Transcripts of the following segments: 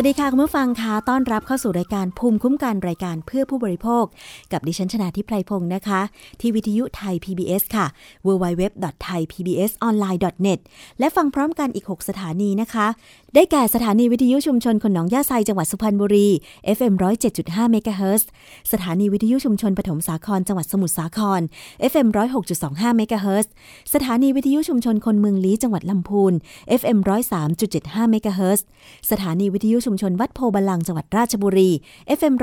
สวัสดีค่ะคุณผู้ฟังคะต้อนรับเข้าสู่รายการภูมิคุ้มกันรายการเพื่อผู้บริโภค กับดิฉันชนาทิพไพรพงศ์นะคะ ที่วิทยุไทย PBS ค่ะ www.thaipbsonline.net และฟังพร้อมกันอีก 6 สถานีนะคะ ได้แก่สถานีวิทยุชุมชนคนหนองยาไซจังหวัดสุพรรณบุรี FM 107.5เมกะเฮิร์สถานีวิทยุชุมชนปฐมสาครจังหวัดสมุทรสาคร FM 106.25เมกะเฮิร์สถานีวิทยุชุมชนคนเมืองลี้จังหวัดลำพูน FM 103.75เมกะเฮิรตซ์สถานีวิทยุชุมชนวัดโพธิ์บัลลังก์จังหวัดราชบุรี FM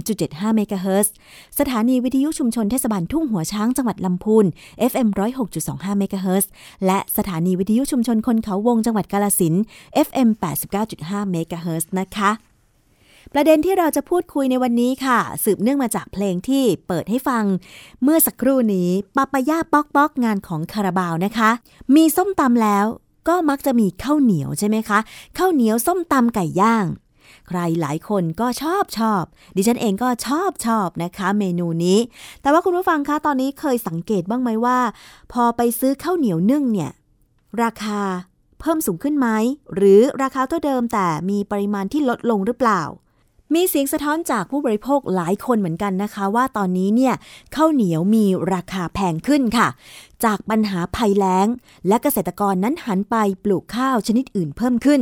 103.75เมกะเฮิรตซ์สถานีวิทยุชุมชนเทศบาลทุ่งหัวช้างจังหวัดลำพูน FM 106.25เมกะเฮิรตซ์และสถานีวิทยุชุมชนคนเขาวงจังหวัดกาฬสินธุ์ FM 89.5เมกะเฮิรตซ์นะคะประเด็นที่เราจะพูดคุยในวันนี้ค่ะ สืบเนื่องมาจากเพลงที่เปิดให้ฟัง เมื่อสักครู่นี้ปะปะยาป๊อกป๊อกงานของคาราบาวนะคะ มีส้มตำแล้วก็มักจะมีข้าวเหนียวใช่ไหมคะข้าวเหนียวส้มตำไก่ย่าง รหลายคนก็ชอบชอบ ดิฉันเองก็ชอบชอบนะคะ เมนูนี้ แต่ว่าคุณผู้ฟังคะตอนนี้เคยสังเกตบ้างไหมว่า พอไปซื้อข้าวเหนียวนึ่งเนี่ย ราคาเพิ่มสูงขึ้นไหมหรือราคาเท่าเดิมแต่มีปริมาณที่ลดลงหรือเปล่า มีเสียงสะท้อนจากผู้บริโภคหลายคนเหมือนกันนะคะ ว่าตอนนี้เนี่ยข้าวเหนียวมีราคาแพงขึ้นค่ะ จากปัญหาภัยแล้ง และเกษตรกรนั้นหันไปปลูกข้าวชนิดอื่นเพิ่มขึ้น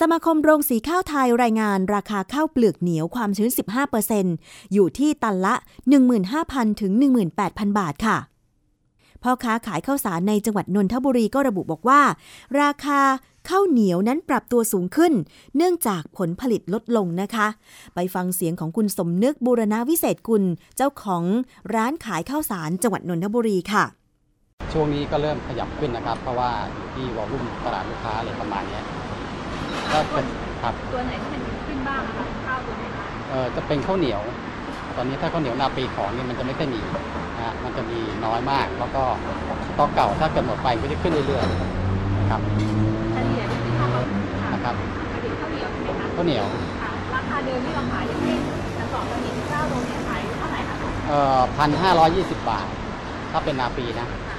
สมาคมโรงสีข้าวไทยรายงานราคาข้าวเปลือกเหนียวความชื้น 15%อยู่ที่ตันละ 15,000 ถึง 18,000 บาทค่ะ พ่อค้าขายข้าวสารในจังหวัดนนทบุรีก็ระบุบอกว่า ราคาข้าวเหนียวนั้นปรับตัวสูงขึ้น เนื่องจากผลผลิตลดลงนะคะ ไปฟังเสียงของคุณสมนึกบูรณาวิเศษกุลเจ้าของร้านขายข้าวสารจังหวัดนนทบุรีค่ะ ช่วงนี้ก็เริ่มขยับขึ้นนะครับ เพราะว่าอยู่ที่วอลุ่มตลาดลูกค้าอะไรประมาณนี้ ก็เป็นครับตัวไหนที่มันขึ้นบ้างอะคะข้าวตัวไหนบ้างเออจะเป็นข้าวเหนียว ตอนนี้ถ้าข้าวเหนียวนาปีของนี่มันจะไม่ค่อยมีนะฮะมันจะมีน้อยมาก แล้วก็สต็อกเก่าถ้าเกิดหมดไปก็จะขึ้นเรื่อยๆนะครับเฉลี่ยที่ข้าวค่ะนะครับหมายถึงข้าวเหนียวใช่ไหมคะข้าวเหนียวค่ะราคาเดิมที่เราขายอย่างเช่นกระสอบละมีเก้าโลเนี่ยขายเท่าไหร่คะเอ่อพันห้าร้อยยี่สิบบาท ถ้าเป็นนาปีนะค่ะ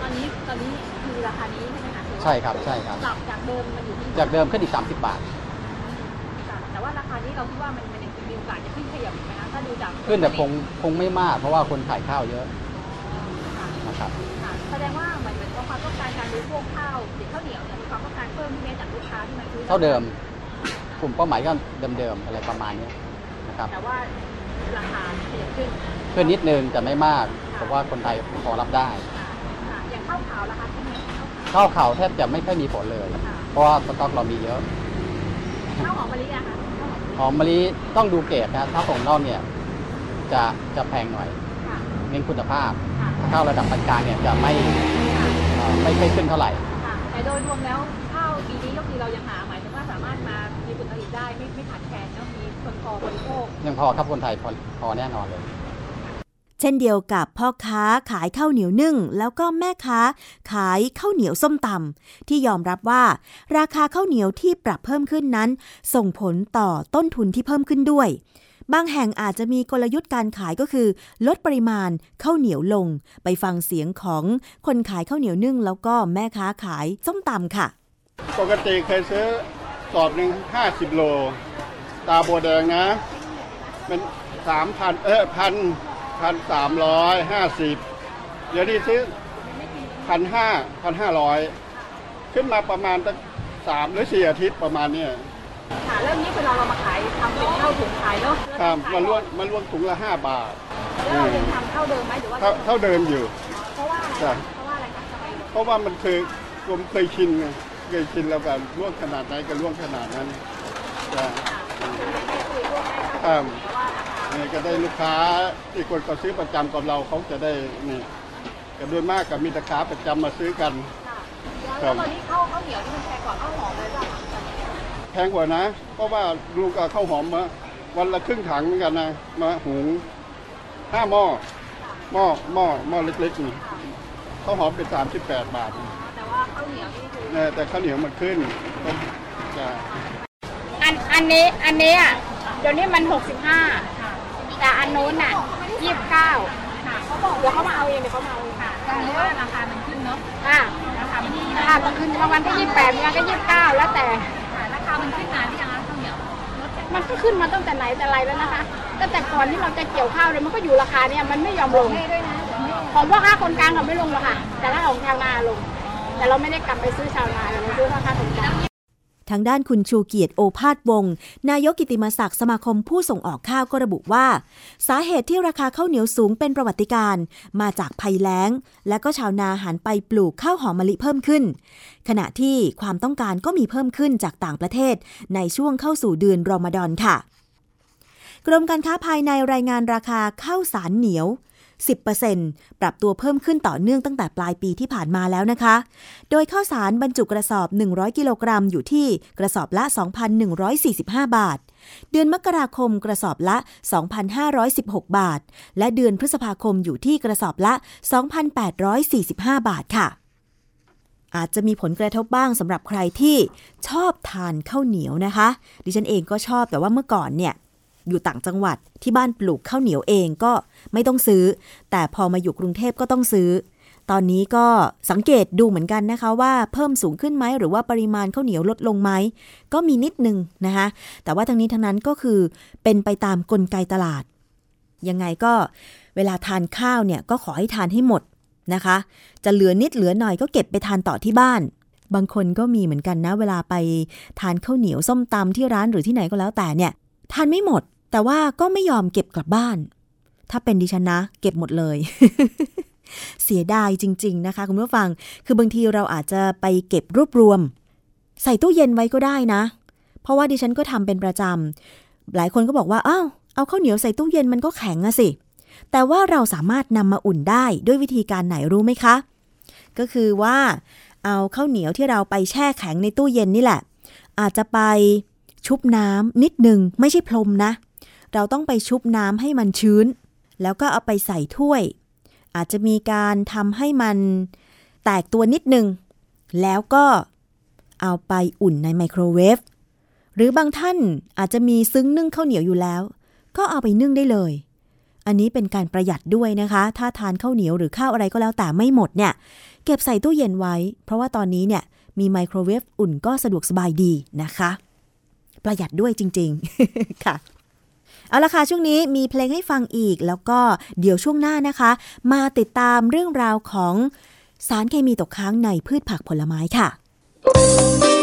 ตอนนี้ตอนนี้คือราคานี้ใช่ไหมคะหรือว่า ใช่ครับใช่ครับปรับจากเดิมมันอยู่ที่จากเดิมขึ้นอีก 30 บาทค่ะแต่ว่าราคานี้เราคิดว่ามันมันยังมีโอกาสจะขึ้นขยับอีกไหมคะถ้าดูจากขึ้นแต่คงคงไม่มาก เพราะว่าคนขายข้าวเยอะค่ะนะครับค่ะแสดงว่าเหมือนเหมือนว่าความต้องการการบริโภคข้าวหรือข้าวเหนียวเนี่ยมีความต้องการเพิ่มขึ้นจากลูกค้าที่มาซื้อเท่าเดิม กลุ่มเป้าหมายก็เดิมๆอะไรประมาณนี้นะครับแต่ว่าราคาขยับขึ้นขึ้นนิดนึงแต่ไม่มากเพราะว่าคนไทยพอรับได้ค่ะค่ะอย่างข้าวขาวราคา ขึ้นไหมข้าวขาวข้าวขาวแทบจะไม่ค่อยมีผลเลยค่ะเพราะว่าสต็อกเรามีเยอะข้าวหอมมะลิอะค่ะข้าวหอมหอมมะลิต้องดูเกรดนะถ้าของนอกเนี่ย จะจะแพงหน่อยค่ะเน้นคุณภาพค่ะถ้าข้าวระดับปานกลางเนี่ยจะไม่เอ่อไม่ไม่ขึ้นเท่าไหร่ค่ะแต่โดยรวมแล้วข้าวปีนี้ก็คือเรายังหาหมายถึงว่าสามารถมามีผลผลิตได้ไม่ไม่ขาดแคลนเนาะมีคนพอบริโภคยังพอครับคนไทยพอพอแน่นอนเลย เช่นเดียวกับพ่อค้าขายข้าวเหนียวนึ่ง แล้วก็แม่ค้าขายข้าวเหนียวส้มตำที่ยอมรับว่า ราคาข้าวเหนียวที่ปรับเพิ่มขึ้นนั้น ส่งผลต่อต้นทุนที่เพิ่มขึ้นด้วย บางแห่งอาจจะมีกลยุทธ์การขายก็คือ ลดปริมาณข้าวเหนียวลง ไปฟังเสียงของคนขายข้าวเหนียวนึ่ง แล้วก็แม่ค้าขายส้มตำค่ะ ปกติเคยซื้อสอบหนึ่งห้าสิบโล ตาโบวแดงนะ เป็นสามพันเออพัน พันสามร้อยห้าสิบเดี๋ยวนี้ซื้อพันห้าพันห้าร้อยขึ้นมาประมาณตั้งสามหรือสี่อาทิตย์ประมาณเนี้ยค่ะเริ่มนี้เวลาเรามาขายทำเป็นข้าวถุงขายเนาะครับมันล้วนมันล้วนถุงละห้าบาทแล้วเรายังทำเท่าเดิมไหมหรือว่าเท่าเท่าเดิมอยู่ เพราะว่าอะไรจ้ะเพราะว่าอะไรคะทำไมเพราะว่ามันเคยผมเคยชินไงเคยชินแล้วกันล่วงขนาดไหนก็ล่วงขนาดนั้นจ้ะไม่คุยพวกได้คเท่า ก็ได้ลูกค้าที่คนก็ซื้อประจำกับเราเขาจะได้นี่ก็โดยมากกับมีลูกค้าประจำมาซื้อกัน ค่ะแล้วตอนนี้ข้าวข้าวเหนียวที่มันแพงกว่าข้าวหอมเลยป่ะตอนนี้แพงกว่านะ เพราะว่าลูกกับข้าวหอมมาวันละครึ่งถังเหมือนกันนะ มาหุงห้าหม้อหม้อหม้อหม้อเล็กๆนี่ข้าวหอมเป็นสามสิบแปดบาทนี่แต่ว่าข้าวเหนียวนี่คือเออแต่ข้าวเหนียวมันขึ้นก็จะ อันอันนี้อันนี้อะเดี๋ยวนี้มันหกสิบห้า แต่อันนู้นน่ะยี่สิบเก้าค่ะเขาบอกเดี๋ยวเขามาเอาเองเดี๋ยวเขามาเอาเองค่ะก็คือว่าราคามันขึ้นเนาะอ่าราคามันขึ้นอ่าบางคืนบางวันก็ยี่สิบแปดบางวันก็ยี่สิบเก้าแล้วแต่ค่ะราคามันขึ้นนานที่ยังคะข้าวเหนียวลดจากมันก็ขึ้นมาตั้งแต่ไหนแต่ไรแล้วนะคะตั้งแต่ก่อนที่เราจะเกี่ยวข้าวเลยมันก็อยู่ราคาเนี่ยมันไม่ยอมลงให้ด้วยนะไม่ของพ่อค้าคนกลางเขาไม่ลงหรอกค่ะ แต่ถ้าของชาวนาลง แต่เราไม่ได้กลับไปซื้อชาวนาเราซื้อพ่อค้าคนกลาง ทางด้านคุณชูเกียรติโอภาสวงศ์นายกกิติมศักดิ์สมาคมผู้ส่งออกข้าวก็ระบุว่า สาเหตุที่ราคาข้าวเหนียวสูงเป็นประวัติการณ์มาจากภัยแล้ง และก็ชาวนาหันไปปลูกข้าวหอมมะลิเพิ่มขึ้น ขณะที่ความต้องการก็มีเพิ่มขึ้นจากต่างประเทศ ในช่วงเข้าสู่เดือนรอมฎอนค่ะ กรมการค้าภายในรายงานราคาข้าวสารเหนียว 10%ปรับตัวเพิ่มขึ้นต่อเนื่องตั้งแต่ปลายปีที่ผ่านมาแล้วนะคะ โดยข้าวสารบรรจุกระสอบ 100 กิโลกรัมอยู่ที่กระสอบละ 2,145 บาท เดือนมกราคมกระสอบละ 2,516 บาท และเดือนพฤษภาคมอยู่ที่กระสอบละ 2,845 บาทค่ะอาจจะมีผลกระทบบ้างสำหรับใครที่ชอบทานข้าวเหนียวนะคะ ดิฉันเองก็ชอบแต่ว่าเมื่อก่อนเนี่ย อยู่ต่างจังหวัดที่บ้านปลูกข้าวเหนียวเองก็ไม่ต้องซื้อ แต่พอมาอยู่กรุงเทพก็ต้องซื้อ ตอนนี้ก็สังเกตดูเหมือนกันนะคะว่าเพิ่มสูงขึ้นไหมหรือว่าปริมาณข้าวเหนียวลดลงไหมก็มีนิดนึงนะคะแต่ว่าทั้งนี้ทั้งนั้นก็คือเป็นไปตามกลไกตลาด ยังไงก็เวลาทานข้าวเนี่ยก็ขอให้ทานให้หมดนะคะ จะเหลือนิดเหลือหน่อยก็เก็บไปทานต่อที่บ้านบางคนก็มีเหมือนกันนะ เวลาไปทานข้าวเหนียวส้มตำที่ร้านหรือที่ไหนก็แล้วแต่เนี่ย ทานไม่หมด แต่ว่าก็ไม่ยอมเก็บกลับบ้าน ถ้าเป็นดิฉันนะ เก็บหมดเลย เสียดายจริง ๆ นะคะ คุณผู้ฟัง คือบางทีเราอาจจะไปเก็บรวบรวม ใส่ตู้เย็นไว้ก็ได้นะ เพราะว่าดิฉันก็ทำเป็นประจำหลายคนก็บอกว่าอ้าวเอาข้าวเหนียวใส่ตู้เย็นมันก็แข็งอะสิ แต่ว่าเราสามารถนำมาอุ่นได้ด้วยวิธีการไหนรู้ไหมคะ ก็คือว่าเอาข้าวเหนียวที่เราไปแช่แข็งในตู้เย็นนี่แหละ อาจจะไปชุบน้ำนิดหนึ่งไม่ใช่พรมนะ เราต้องไปชุบน้ำให้มันชื้น แล้วก็เอาไปใส่ถ้วย อาจจะมีการทำให้มันแตกตัวนิดหนึ่งแล้วก็เอาไปอุ่นในไมโครเวฟหรือบางท่านอาจจะมีซึ้งนึ่งข้าวเหนียวอยู่แล้ว ก็เอาไปนึ่งได้เลย อันนี้เป็นการประหยัดด้วยนะคะ ถ้าทานข้าวเหนียวหรือข้าวอะไรก็แล้วแต่ไม่หมดเนี่ย เก็บใส่ตู้เย็นไว้ เพราะว่าตอนนี้เนี่ยมีไมโครเวฟอุ่นก็สะดวกสบายดีนะคะ ประหยัดด้วยจริง ๆ ค่ะ เอาละค่ะ ช่วงนี้มีเพลงให้ฟังอีก แล้วก็เดี๋ยวช่วงหน้านะคะ มาติดตามเรื่องราวของสารเคมีตกค้างในพืชผักผลไม้ค่ะ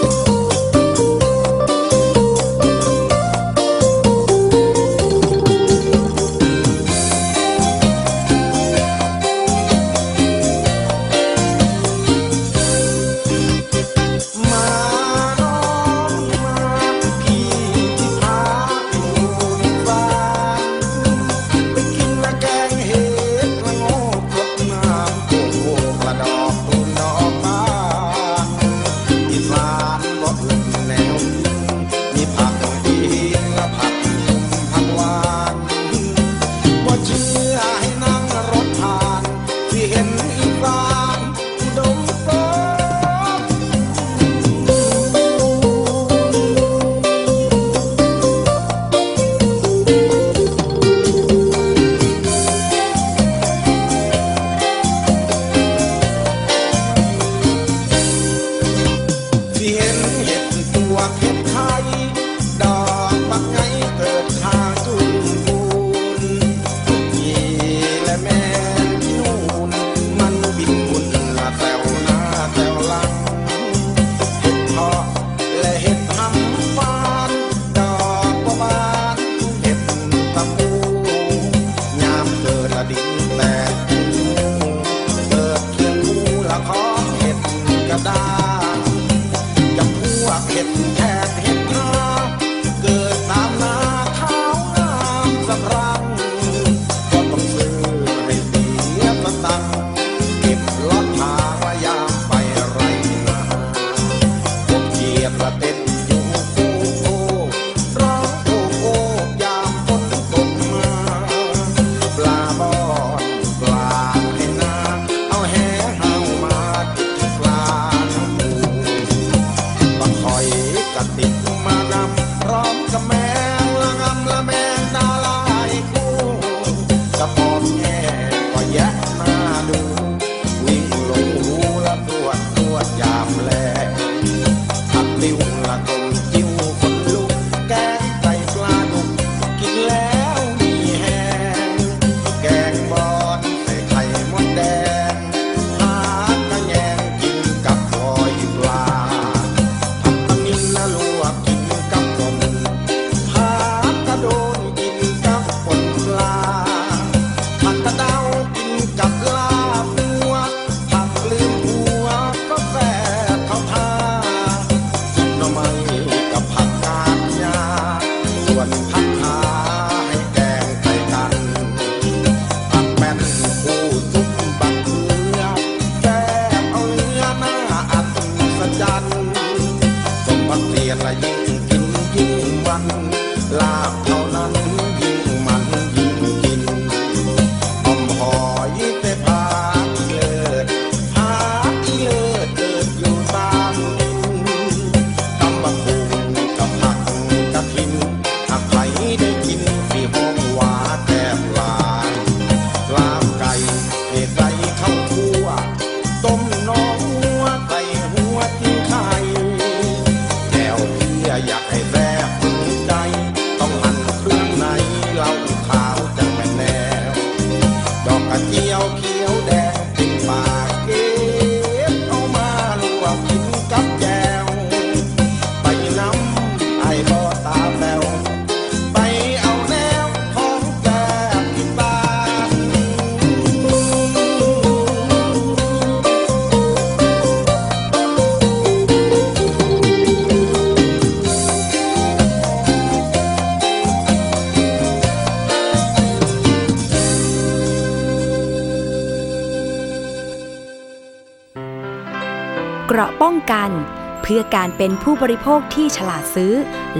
พื่อการเป็นผู้บริโภคที่ฉลาดซื้อ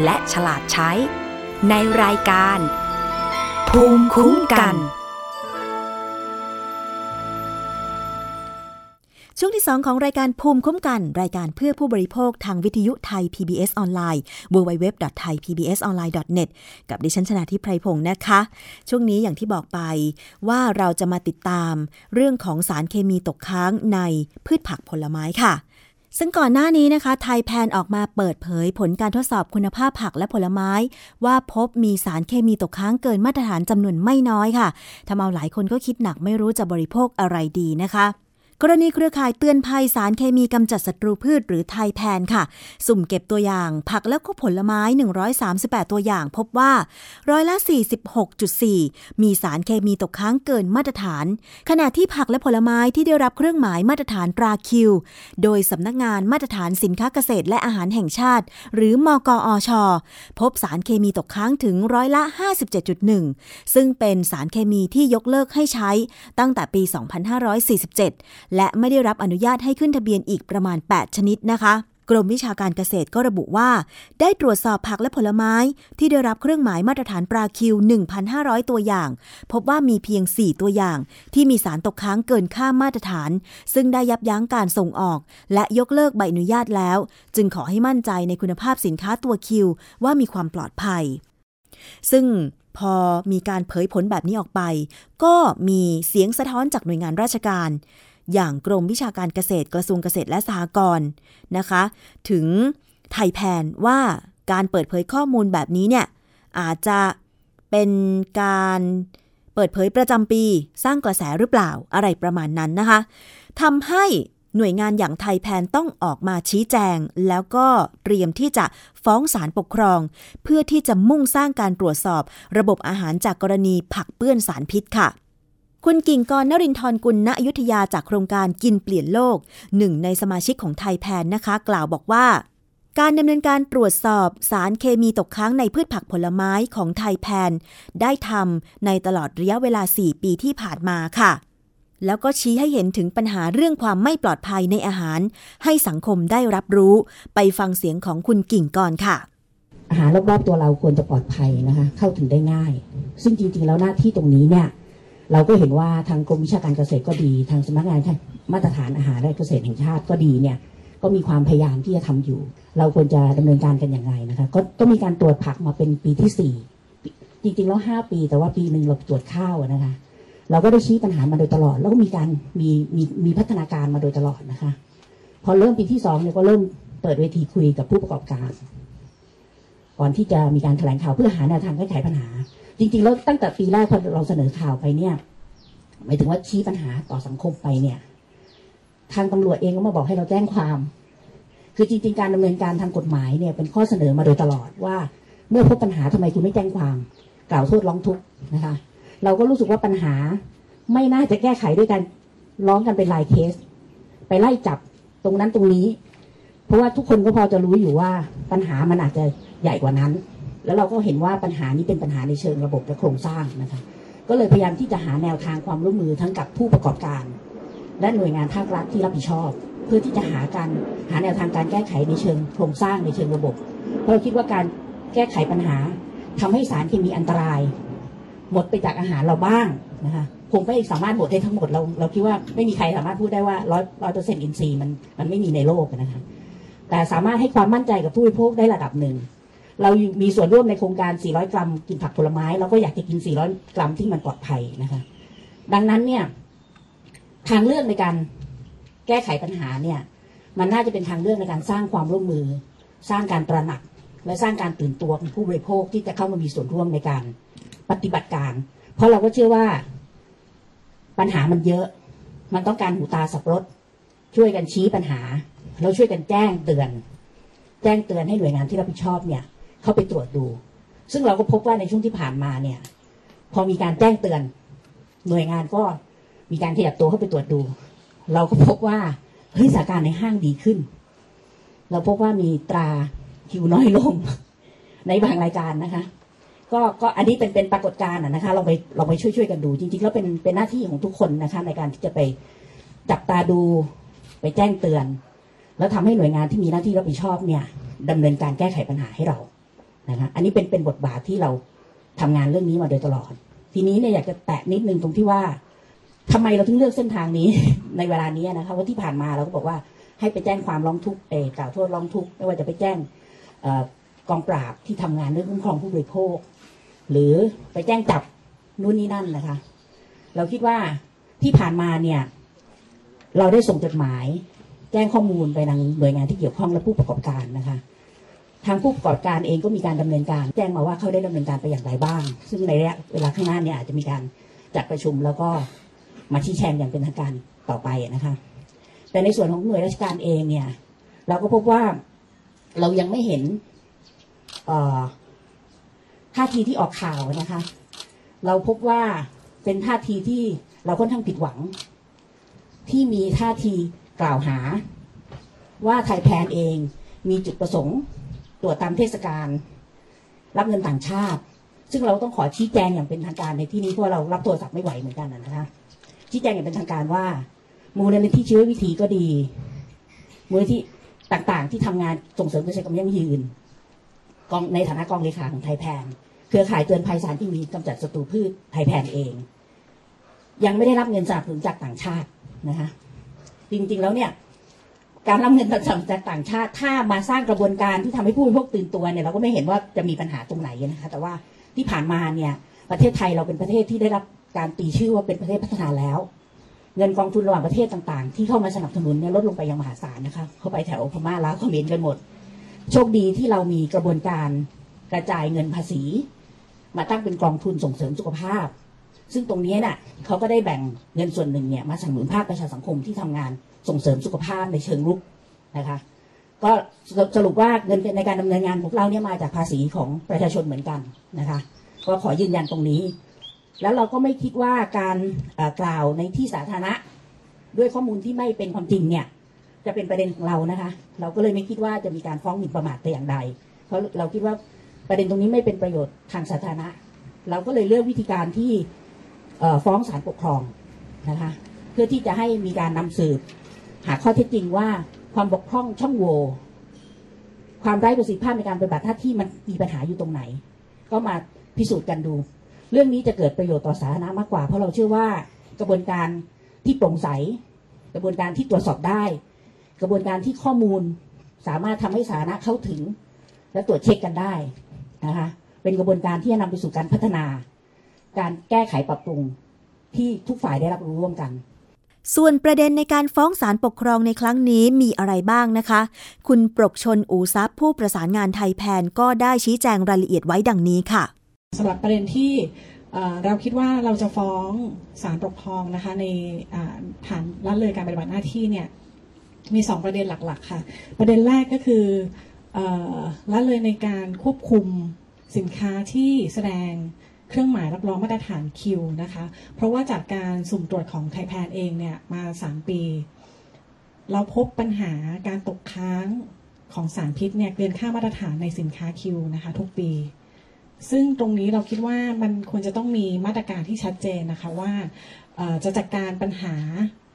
และฉลาดใช้ ในรายการ ภูมิคุ้มกัน ช่วงที่ 2 ของรายการภูมิคุ้มกัน รายการเพื่อผู้บริโภคทางวิทยุไทย PBS ออนไลน์ www.thaipbsonline.net กับดิฉันชนะทิพไพรพงศ์นะคะ ช่วงนี้อย่างที่บอกไปว่าเราจะมาติดตามเรื่องของสารเคมีตกค้างในพืชผักผลไม้ค่ะ ซึ่งก่อนหน้านี้นะคะไทยแพนออกมาเปิดเผยผลการทดสอบคุณภาพผักและผลไม้ ว่าพบมีสารเคมีตกค้างเกินมาตรฐานจำนวนไม่น้อยค่ะทำเอาหลายคนก็คิดหนักไม่รู้จะบริโภคอะไรดีนะคะ กรณีเครือข่ายเตือนภัยสารเคมีกำจัดศัตรูพืชหรือไทยแพนค่ะ สุ่มเก็บตัวอย่าง ผักและก็ผลไม้ 138 ตัวอย่างพบว่า ร้อยละ 46.4 มีสารเคมีตกค้างเกินมาตรฐาน ขณะที่ผักและผลไม้ที่ได้รับเครื่องหมายมาตรฐานตราคิว โดยสำนักงานมาตรฐานสินค้าเกษตรและอาหารแห่งชาติ หรือมกอช พบสารเคมีตกค้างถึงร้อยละ 57.1 ซึ่งเป็นสารเคมีที่ยกเลิกให้ใช้ตั้งแต่ปี 2547และไม่ได้รับอนุญาตให้ขึ้นทะเบียนอีกประมาณ 8 ชนิดนะคะกรมวิชาการเกษตรก็ระบุว่า ได้ตรวจสอบผักและผลไม้ ที่ได้รับเครื่องหมายมาตรฐานปราคิว 1,500 ตัวอย่าง พบว่ามีเพียง 4 ตัวอย่าง ที่มีสารตกค้างเกินค่ามาตรฐาน ซึ่งได้ยับยั้งการส่งออก และยกเลิกใบอนุญาตแล้ว จึงขอให้มั่นใจในคุณภาพสินค้าตัวคิว ว่ามีความปลอดภัย ซึ่งพอมีการเผยผลแบบนี้ออกไป ก็มีเสียงสะท้อนจากหน่วยงานราชการ อย่างกรมวิชาการเกษตรกระทรวงเกษตรและสหกรณ์นะคะ ถึงไทยแพนว่าการเปิดเผยข้อมูลแบบนี้เนี่ยอาจจะเป็นการเปิดเผยประจำปี สร้างกระแสหรือเปล่าอะไรประมาณนั้นนะคะทำให้หน่วยงานอย่างไทยแพนต้องออกมาชี้แจง แล้วก็เตรียมที่จะฟ้องศาลปกครอง เพื่อที่จะมุ่งสร้างการตรวจสอบ ระบบอาหารจากกรณีผักเปื้อนสารพิษค่ะ คุณกิ่งกรนรินทร์กุลณอยุธยาจากโครงการกินเปลี่ยนโลกหนึ่งในสมาชิกของไทยแพนนะคะ กล่าวบอกว่า การดำเนินการตรวจสอบสารเคมีตกค้างในพืชผักผลไม้ของไทยแพน ได้ทำในตลอดระยะเวลา 4 ปีที่ผ่านมาค่ะ แล้วก็ชี้ให้เห็นถึงปัญหาเรื่องความไม่ปลอดภัยในอาหาร ให้สังคมได้รับรู้ ไปฟังเสียงของคุณกิ่งกรค่ะอาหารรอบๆตัวเราควรจะปลอดภัยนะคะ เข้าถึงได้ง่าย ซึ่งจริงๆแล้วหน้าที่ตรงนี้เนี่ย เราก็เห็นว่าทางกรมวิชาการเกษตรก็ดี ทางสำนักงานมาตรฐานอาหารและเกษตรแห่งชาติก็ดีเนี่ยก็มีความพยายามที่จะทำอยู่ เราควรจะดำเนินการกันอย่างไรนะคะ ก็ก็มีการตรวจผักมาเป็นปีที่สี่จริงๆแล้วห้าปี แต่ว่าปีหนึ่งเราตรวจข้าวนะคะ เราก็ได้ชี้ปัญหามาโดยตลอด แล้วก็มีการมีมีมีพัฒนาการมาโดยตลอดนะคะ พอเริ่มปีที่สองเนี่ยก็เริ่มเปิดเวทีคุยกับผู้ประกอบการ ก่อนที่จะมีการแถลงข่าวเพื่อหาแนวทางแก้ไขปัญหา จริงๆแล้วตั้งแต่ปีแรกพอเราเสนอข่าวไปเนี่ยหมายถึงว่าชี้ปัญหาต่อสังคมไปเนี่ย ทางตำรวจเองก็มาบอกให้เราแจ้งความ คือจริง ๆ การดำเนินการทางกฎหมายเนี่ยเป็นข้อเสนอมาโดยตลอดว่า เมื่อพบปัญหาทำไมคุณไม่แจ้งความ กล่าวโทษร้องทุกข์นะคะ เราก็รู้สึกว่าปัญหาไม่น่าจะแก้ไขด้วยการร้องกันเป็นรายเคส ไปไล่จับตรงนั้นตรงนี้ เพราะว่าทุกคนก็พอจะรู้อยู่ว่าปัญหามันอาจจะใหญ่กว่านั้น แล้วเราก็เห็นว่าปัญหานี้เป็นปัญหาในเชิงระบบและโครงสร้างนะคะก็เลยพยายามที่จะหาแนวทางความร่วมมือทั้งกับผู้ประกอบการ และหน่วยงานภาครัฐที่รับผิดชอบ เพื่อที่จะหาการหาแนวทางการแก้ไขในเชิงโครงสร้างในเชิงระบบเพราะเราคิดว่าการแก้ไขปัญหาทำให้สารเคมีอันตราย หมดไปจากอาหารเราบ้างนะคะคงไม่สามารถหมดได้ทั้งหมดเราเราคิดว่าไม่มีใครสามารถพูดได้ว่าร้อยร้อยเปอร์เซ็นต์อินทรีย์มันมันไม่มีในโลกนะคะแต่สามารถให้ความมั่นใจกับผู้บริโภคได้ระดับหนึ่ง เรามีส่วนร่วมในโครงการ 400 กรัมกินผักผลไม้ เราก็อยากจะกิน 400 กรัมที่มันปลอดภัยนะคะ ดังนั้นเนี่ยทางเลือกในการแก้ไขปัญหาเนี่ย มันน่าจะเป็นทางเลือกในการสร้างความร่วมมือ สร้างการตระหนัก และสร้างการตื่นตัวของผู้บริโภคที่จะเข้ามามีส่วนร่วมในการปฏิบัติการ เพราะเราก็เชื่อว่าปัญหามันเยอะ มันต้องการหูตาสับรถช่วยกันชี้ปัญหา แล้วช่วยกันแจ้งเตือน แจ้งเตือนให้หน่วยงานที่รับผิดชอบเนี่ย เข้าไปตรวจดู ซึ่งเราก็พบว่าในช่วงที่ผ่านมาเนี่ย พอมีการแจ้งเตือน หน่วยงานก็มีการขยับตัวเข้าไปตรวจดู เราก็พบว่าเฮ้ยสถานการณ์ในห้างดีขึ้น เราพบว่ามีตราคิวน้อยลง ในบางรายการนะคะ ก็ก็อันนี้เป็นเป็นปรากฏการณ์นะคะเราไปเราไปช่วยช่วยกันดู จริงๆแล้วเป็นเป็นหน้าที่ของทุกคนนะคะ ในการที่จะไปจับตาดูไปแจ้งเตือน แล้วทำให้หน่วยงานที่มีหน้าที่รับผิดชอบเนี่ยดำเนินการแก้ไขปัญหาให้เรา นะคะอันนี้เป็นเป็นบทบาทที่เราทำงานเรื่องนี้มาโดยตลอด ทีนี้เนี่ยอยากจะแตะนิดนึงตรงที่ว่าทำไมเราถึงเลือกเส้นทางนี้ ในเวลานี้นะคะว่าที่ผ่านมาเราก็บอกว่าให้ไปแจ้งความร้องทุกข์เอกล่าวโทษร้องทุกข์ไม่ว่าจะไปแจ้งอกองปราบที่ทำงานเรื่องคุ้มครองผู้บริโภค หรือไปแจ้งจับนู่นนี่นั่นนะคะ เราคิดว่าที่ผ่านมาเนี่ย เราได้ส่งจดหมาย แจ้งข้อมูลไปทางหน่วยงานที่เกี่ยวข้องและผู้ประกอบการนะคะ ทางผู้ประกอบการเองก็มีการดำเนินการ แจ้งมาว่าเขาได้ดำเนินการไปอย่างไรบ้าง ซึ่งในระยะเวลาข้างหน้าเนี่ยอาจจะมีการจัดประชุมแล้วก็มาชี้แจงอย่างเป็นทางการต่อไปนะคะ แต่ในส่วนของหน่วยราชการเองเนี่ย เราก็พบว่าเรายังไม่เห็นท่าทีที่ออกข่าวนะคะ เราพบว่าเป็นท่าทีที่เราค่อนข้างผิดหวัง ที่มีท่าทีกล่าวหา ว่าไทยแพนเองมีจุดประสงค์ ตรวจตามเทศกาลรับเงินต่างชาติ ซึ่งเราต้องขอชี้แจงอย่างเป็นทางการในที่นี้เพราะเรารับโทรศัพท์ไม่ไหวเหมือนกันนะคะชี้แจงอย่างเป็นทางการว่า มูลนิธิชีววิถีก็ดี มูลนิธิต่างๆ ที่ทำงานส่งเสริมเกษตรกรรมยั่งยืนกองในฐานะกองเลขาของไทยแพนเครือข่ายเตือนภัยสารที่มีกำจัดศัตรูพืชไทยแพนเอง ยังไม่ได้รับเงินสนับสนุนจากต่างชาตินะคะจริงๆแล้วเนี่ย การรับเงินจากต่างชาติ ถ้ามาสร้างกระบวนการที่ทำให้ผู้บริโภคตื่นตัวเนี่ยเราก็ไม่เห็นว่าจะมีปัญหาตรงไหนนะคะ แต่ว่าที่ผ่านมาเนี่ยประเทศไทยเราเป็นประเทศที่ได้รับการตีชื่อว่าเป็นประเทศพัฒนาแล้ว เงินกองทุนระหว่างประเทศต่างๆ ที่เข้ามาสนับสนุนเนี่ยลดลงไปอย่างมหาศาลนะคะเข้าไปแถวพม่าลาวเขมรกันหมด โชคดีที่เรามีกระบวนการกระจายเงินภาษี มาตั้งเป็นกองทุนส่งเสริมสุขภาพ ซึ่งตรงนี้น่ะเขาก็ได้แบ่งเงินส่วนหนึ่งเนี่ยมาสนับสนุนภาคประชาสังคมที่ทำงาน ส่งเสริมสุขภาพในเชิงรุกนะคะก็สรุปว่าเงินในการดำเนินงานของเราเนี่ยมาจากภาษีของประชาชนเหมือนกันนะคะก็ขอยืนยันตรงนี้ แล้วเราก็ไม่คิดว่าการกล่าวในที่สาธารณะ ด้วยข้อมูลที่ไม่เป็นความจริงเนี่ยจะเป็นประเด็นของเรานะคะ เราก็เลยไม่คิดว่าจะมีการฟ้องหมิ่นประมาทแต่อย่างใด เพราะเราคิดว่าประเด็นตรงนี้ไม่เป็นประโยชน์ทางสาธารณะ เราก็เลยเลือกวิธีการที่ฟ้องศาลปกครองนะคะเพื่อที่จะให้มีการนำสืบ หาข้อเท็จจริงว่าความบกพร่องช่องโหว่ความไร้ประสิทธิภาพในการปฏิบัติหน้าที่มันมีปัญหาอยู่ตรงไหน ก็มาพิสูจน์กันดู เรื่องนี้จะเกิดประโยชน์ต่อสาธารณะมากกว่า เพราะเราเชื่อว่ากระบวนการที่โปร่งใส กระบวนการที่ตรวจสอบได้ กระบวนการที่ข้อมูลสามารถทำให้สาธารณะเข้าถึง และตรวจเช็คกันได้นะคะเป็นกระบวนการที่จะนำไปสู่การพัฒนา การแก้ไขปรับปรุงที่ทุกฝ่ายได้รับรู้ร่วมกัน ส่วนประเด็นในการฟ้องศาลปกครองในครั้งนี้มีอะไรบ้างนะคะ คุณปรกชนอูซับผู้ประสานงานไทยแพนก็ได้ชี้แจงรายละเอียดไว้ดังนี้ค่ะสำหรับประเด็นที่เราคิดว่าเราจะฟ้องศาลปกครองนะคะในฐานละเลยการปฏิบัติหน้าที่เนี่ยมี 2 ประเด็นหลักๆ ค่ะ ประเด็นแรกก็คืออละเลยในการควบคุมสินค้าที่แสดง เครื่องหมายรับรองมาตรฐานคิวนะคะ เพราะว่าจากการสุ่มตรวจของไทยแพนเองเนี่ยมา 3 ปี เราพบปัญหาการตกค้างของสารพิษเนี่ยเกินค่ามาตรฐานในสินค้าคิวนะคะทุกปี ซึ่งตรงนี้เราคิดว่ามันควรจะต้องมีมาตรการที่ชัดเจนนะคะว่าจะจัดการปัญหา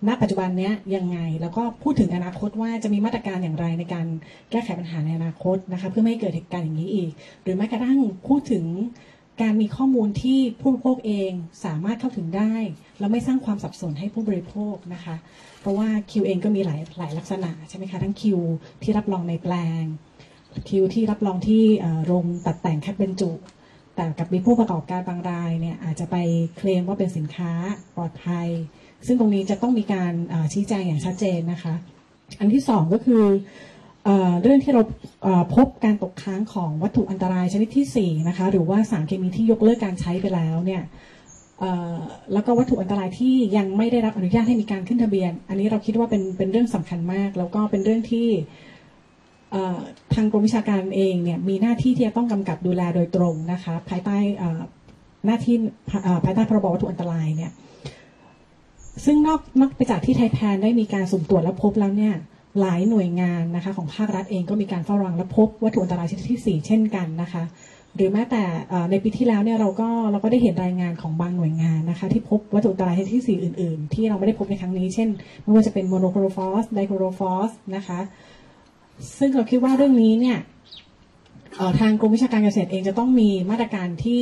ณปัจจุบันเนี้ยยังไง แล้วก็พูดถึงอนาคตว่าจะมีมาตรการอย่างไรในการแก้ไขปัญหาในอนาคตนะคะเพื่อไม่ให้เกิดเหตุการณ์อย่างนี้อีก หรือแม้กระทั่งพูดถึง การมีข้อมูลที่ผู้บริโภคเองสามารถเข้าถึงได้ แล้วไม่สร้างความสับสนให้ผู้บริโภคนะคะ เพราะว่าคิวเองก็มีหลายหลายลักษณะใช่ไหมคะทั้งคิวที่รับรองในแปลงคิวที่รับรองที่โรงตัดแต่งแคปบรรจุ แต่กับมีผู้ประกอบการบางรายเนี่ยอาจจะไปเคลมว่าเป็นสินค้าปลอดภัย ซึ่งตรงนี้จะต้องมีการชี้แจงอย่างชัดเจนนะคะ อันที่สองก็คือ เรื่องที่เราพบการตกค้างของวัตถุอันตรายชนิดที่สี่นะคะหรือว่าสารเคมีที่ยกเลิกการใช้ไปแล้วเนี่ยแล้วก็วัตถุอันตรายที่ยังไม่ได้รับอนุญาตให้มีการขึ้นทะเบียน อันนี้เราคิดว่าเป็นเป็นเรื่องสำคัญมาก แล้วก็เป็นเรื่องที่ทางกรมวิชาการเองเนี่ยมีหน้าที่ที่จะต้องกำกับดูแลโดยตรงนะคะภายใต้อ่อหน้าที่ภายใต้พรบวัตถุอันตรายเนี่ยซึ่งนอกนอกไปจากที่ไทยแพนได้มีการสุ่มตรวจและพบแล้วเนี่ย หลายหน่วยงานนะคะของภาครัฐเองก็มีการเฝ้าระวังและพบวัตถุอันตรายชนิดที่ 4 เช่นกันนะคะหรือแม้แต่ในปีที่แล้วเนี่ยเราก็เราก็ได้เห็นรายงานของบางหน่วยงานนะคะที่พบวัตถุอันตรายชนิดที่สี่อื่น ๆ ที่เราไม่ได้พบในครั้งนี้ เช่นไม่ว่าจะเป็นโมโนโครโตฟอสไดโครโตฟอสนะคะซึ่งเราคิดว่าเรื่องนี้เนี่ยทางกรมวิชาการเกษตรเองจะต้องมีมาตรการที่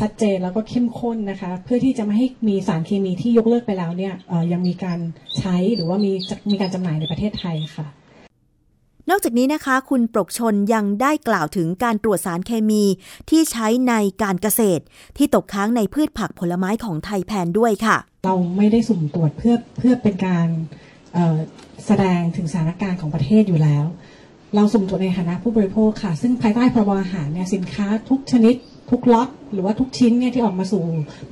ชัดเจนแล้วก็เข้มข้นนะคะ เพื่อที่จะไม่ให้มีสารเคมีที่ยกเลิกไปแล้วเนี่ยยังมีการใช้หรือว่ามีมีการจำหน่ายในประเทศไทยค่ะ นอกจากนี้นะคะ คุณปรกชนยังได้กล่าวถึงการตรวจสารเคมีที่ใช้ในการเกษตร ที่ตกค้างในพืชผักผลไม้ของไทยแพนด้วยค่ะ เราไม่ได้สุ่มตรวจเพื่อเพื่อเป็นการแสดงถึงสถานการณ์ของประเทศอยู่แล้ว เราสุ่มตรวจในฐานะผู้บริโภคค่ะ ซึ่งภายใต้พรบอาหารเนี่ยสินค้าทุกชนิด ทุกล็อตหรือว่าทุกชิ้นเนี่ยที่ออกมาสู่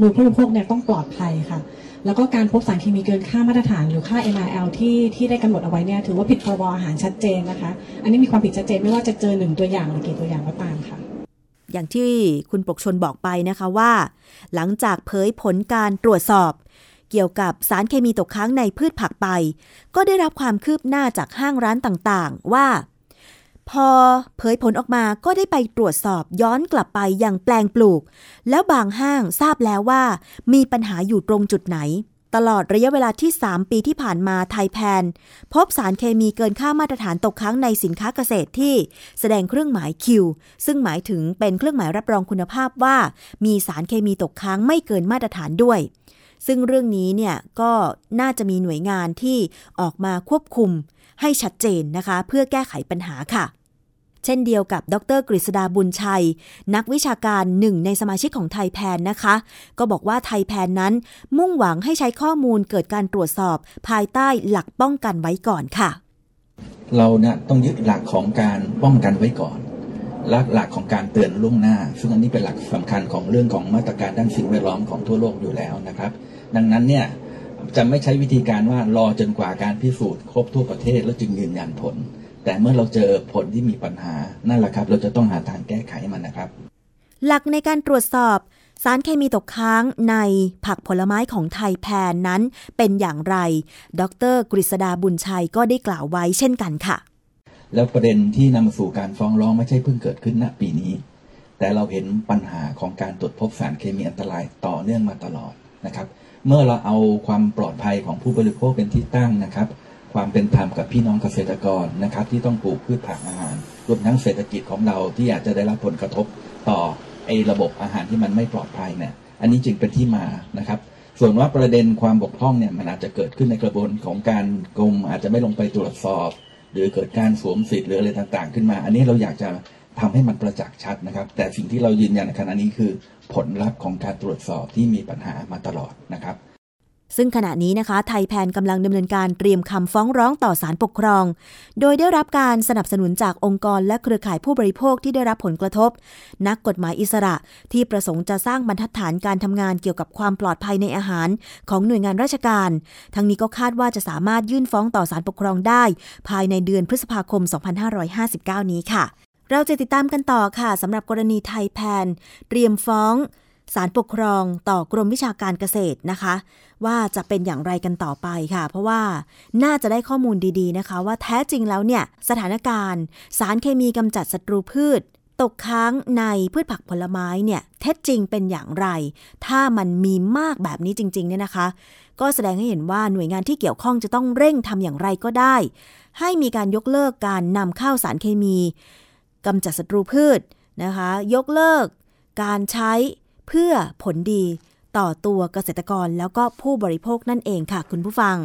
มือผู้บริโภคเนี่ยต้องปลอดภัยค่ะ แล้วก็การพบสารเคมีเกินค่ามาตรฐานหรือค่า MRL ที่ที่ได้กำหนดเอาไว้เนี่ยถือว่าผิดพรบอาหารชัดเจนนะคะ อันนี้มีความผิดชัดเจนไม่ว่าจะเจอหนึ่งตัวอย่างหรือกี่ตัวอย่างก็ตามค่ะ อย่างที่คุณปกชนบอกไปนะคะว่า หลังจากเผยผลการตรวจสอบ เกี่ยวกับสารเคมีตกค้างในพืชผักไป ก็ได้รับความคืบหน้าจากห้างร้านต่างๆ ว่า พอเผยผลออกมาก็ได้ไปตรวจสอบย้อนกลับไปยังแปลงปลูก แล้วบางห้างทราบแล้วว่ามีปัญหาอยู่ตรงจุดไหน ตลอดระยะเวลาที่ 3 ปีที่ผ่านมาไทยแพน พบสารเคมีเกินค่ามาตรฐานตกค้างในสินค้าเกษตรที่แสดงเครื่องหมายคิวซึ่งหมายถึงเป็นเครื่องหมายรับรองคุณภาพว่า มีสารเคมีตกค้างไม่เกินมาตรฐานด้วยซึ่งเรื่องนี้เนี่ยก็น่าจะมีหน่วยงานที่ออกมาควบคุมให้ชัดเจนนะคะ เพื่อแก้ไขปัญหาค่ะ เช่นเดียวกับดรกฤษดาบุญชัย นักวิชาการหนึ่งในสมาชิกของไทยแพนนะคะ ก็บอกว่าไทยแพนนั้น มุ่งหวังให้ใช้ข้อมูลเกิดการตรวจสอบ ภายใต้หลักป้องกันไว้ก่อนค่ะ เราเนี่ยต้องยึดหลักของการป้องกันไว้ก่อนหลักหลักของการเตือนล่วงหน้า ซึ่งอันนี้เป็นหลักสำคัญของเรื่องของมาตรการด้านสิ่งแวดล้อมของทั่วโลกอยู่แล้วนะครับ ดังนั้นเนี่ยจะไม่ใช้วิธีการว่ารอจนกว่าการพิสูจน์ครบทั่วประเทศแล้วจึงยืนยันผล แต่เมื่อเราเจอผลที่มีปัญหานั่นแหละครับ เราจะต้องหาทางแก้ไขมันนะครับ หลักในการตรวจสอบสารเคมีตกค้างในผักผลไม้ของไทยแพนนั้นเป็นอย่างไร ดรกฤษดาบุญชัยก็ได้กล่าวไว้เช่นกันค่ะ แล้วประเด็นที่นำมาสู่การฟ้องร้องไม่ใช่เพิ่งเกิดขึ้นณปีนี้ แต่เราเห็นปัญหาของการตรวจพบสารเคมีอันตรายต่อเนื่องมาตลอดนะครับ เมื่อเราเอาความปลอดภัยของผู้บริโภคเป็นที่ตั้งนะครับ ความเป็นธรรมกับพี่น้องเกษตรกรนะครับ ที่ต้องปลูกพืชผักอาหารรวมทั้งเศรษฐกิจของเราที่อาจจะได้รับผลกระทบต่อไอ้ระบบอาหารที่มันไม่ปลอดภัยเนี่ยอันนี้จึงเป็นที่มานะครับ ส่วนว่าประเด็นความบกพร่องเนี่ยมันอาจจะเกิดขึ้นในกระบวนของการกรมอาจจะไม่ลงไปตรวจสอบ หรือเกิดการสวมสิทธิ์หรืออะไรต่างๆ ขึ้นมา อันนี้เราอยากจะทำให้มันประจักษ์ชัดนะครับ แต่สิ่งที่เรายืนยันในขณะนี้คือ ผลลัพธ์ของการตรวจสอบที่มีปัญหามาตลอดนะครับ ซึ่งขณะนี้นะคะ ไทยแพนกำลังดำเนินการเตรียมคำฟ้องร้องต่อศาลปกครอง โดยได้รับการสนับสนุนจากองค์กรและเครือข่ายผู้บริโภคที่ได้รับผลกระทบ นักกฎหมายอิสระที่ประสงค์จะสร้างบรรทัดฐานการทำงานเกี่ยวกับความปลอดภัยในอาหาร ของหน่วยงานราชการ ทั้งนี้ก็คาดว่าจะสามารถยื่นฟ้องต่อศาลปกครองได้ ภายในเดือนพฤษภาคม 2559 นี้ค่ะ เราจะติดตามกันต่อค่ะสำหรับกรณีไทยแพนเตรียมฟ้อง ศาลปกครองต่อกรมวิชาการเกษตรนะคะ ว่าจะเป็นอย่างไรกันต่อไปค่ะ เพราะว่าน่าจะได้ข้อมูลดีๆนะคะ ว่าแท้จริงแล้วเนี่ยสถานการณ์ สารเคมีกำจัดศัตรูพืช ตกค้างในพืชผักผลไม้เนี่ยเท็จจริงเป็นอย่างไร ถ้ามันมีมากแบบนี้จริงๆเนี่ยนะคะ ก็แสดงให้เห็นว่าหน่วยงานที่เกี่ยวข้องจะต้องเร่งทำอย่างไรก็ได้ ให้มีการยกเลิกการนำเข้าสารเคมีกำจัดศัตรูพืชนะคะ ยกเลิกการใช้ เพื่อผลดีต่อตัวเกษตรกรแล้วก็ผู้บริโภคนั่นเองค่ะ คุณผู้ฟัง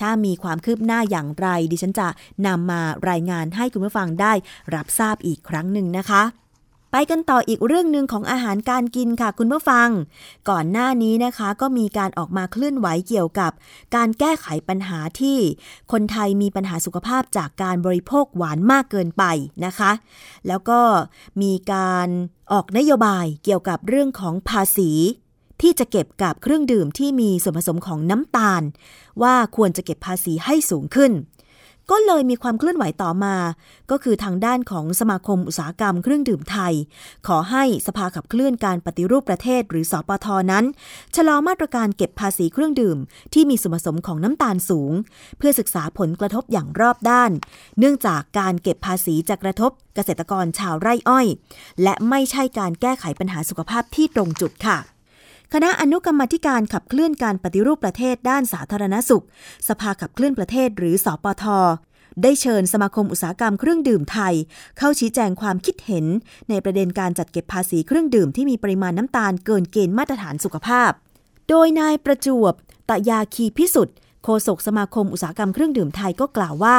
ถ้ามีความคืบหน้าอย่างไร ดิฉันจะนำมารายงานให้คุณผู้ฟังได้รับทราบอีกครั้งหนึ่งนะคะ ไปกันต่ออีกเรื่องหนึ่งของอาหารการกินค่ะคุณผู้ฟัง ก่อนหน้านี้นะคะก็มีการออกมาเคลื่อนไหวเกี่ยวกับ การแก้ไขปัญหาที่ คนไทยมีปัญหาสุขภาพจากการบริโภคหวานมากเกินไปนะคะ แล้วก็มีการออกนโยบายเกี่ยวกับเรื่องของภาษี ที่จะเก็บกับเครื่องดื่มที่มีส่วนผสมของน้ำตาล ว่าควรจะเก็บภาษีให้สูงขึ้น ก็เลยมีความเคลื่อนไหวต่อมา ก็คือทางด้านของสมาคมอุตสาหกรรมเครื่องดื่มไทย ขอให้สภาขับเคลื่อนการปฏิรูปประเทศหรือสอปทนั้น ชะลอมาตรการเก็บภาษีเครื่องดื่ม ที่มีส่วนผสมของน้ำตาลสูง เพื่อศึกษาผลกระทบอย่างรอบด้าน เนื่องจากการเก็บภาษีจะกระทบเกษตรกรชาวไร่อ้อย และไม่ใช่การแก้ไขปัญหาสุขภาพที่ตรงจุดค่ะ คณะอนุกรรมธิการขับเคลื่อนการปฏิรูปประเทศด้านสาธารณสุข สภาขับเคลื่อนประเทศหรือสอปทได้เชิญสมาคมอุตสาหกรรมเครื่องดื่มไทย เข้าชี้แจงความคิดเห็น ในประเด็นการจัดเก็บภาษีเครื่องดื่มที่มีปริมาณน้ำตาลเกินเกณฑ์มาตรฐานสุขภาพ โดยนายประจวบตะยาคีพิสุทธิ์โฆษกสมาคมอุตสาหกรรมเครื่องดื่มไทยก็กล่าวว่า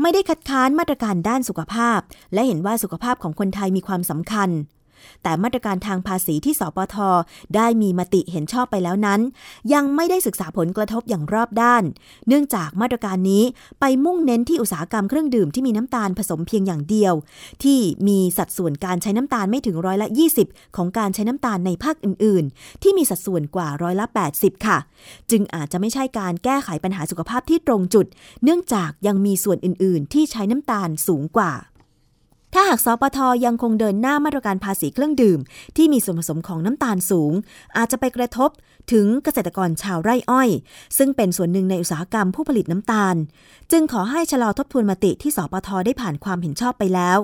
ไม่ได้คัดค้านมาตรการด้านสุขภาพ และเห็นว่าสุขภาพของคนไทยมีความสำคัญ แต่มาตรการทางภาษีที่สปทได้มีมติเห็นชอบไปแล้วนั้น ยังไม่ได้ศึกษาผลกระทบอย่างรอบด้าน เนื่องจากมาตรการนี้ไปมุ่งเน้นที่อุตสาหกรรมเครื่องดื่มที่มีน้ำตาลผสมเพียงอย่างเดียว ที่มีสัดส่วนการใช้น้ำตาลไม่ถึงร้อยละ 20 ของการใช้น้ำตาลในภาคอื่น ๆ ที่มีสัดส่วนกว่าร้อยละ 80 ค่ะ จึงอาจจะไม่ใช่การแก้ไขปัญหาสุขภาพที่ตรงจุด เนื่องจากยังมีส่วนอื่น ๆ ที่ใช้น้ำตาลสูงกว่า ถ้าหากสปทยังคงเดินหน้ามาตรการภาษีเครื่องดื่ม ที่มีส่วนผสมของน้ำตาลสูง อาจจะไปกระทบ ถึงเกษตรกรชาวไร่อ้อย ซึ่งเป็นส่วนหนึ่งในอุตสาหกรรมผู้ผลิตน้ำตาล จึงขอให้ชะลอทบทวนมติที่สปทได้ผ่านความเห็นชอบไปแล้ว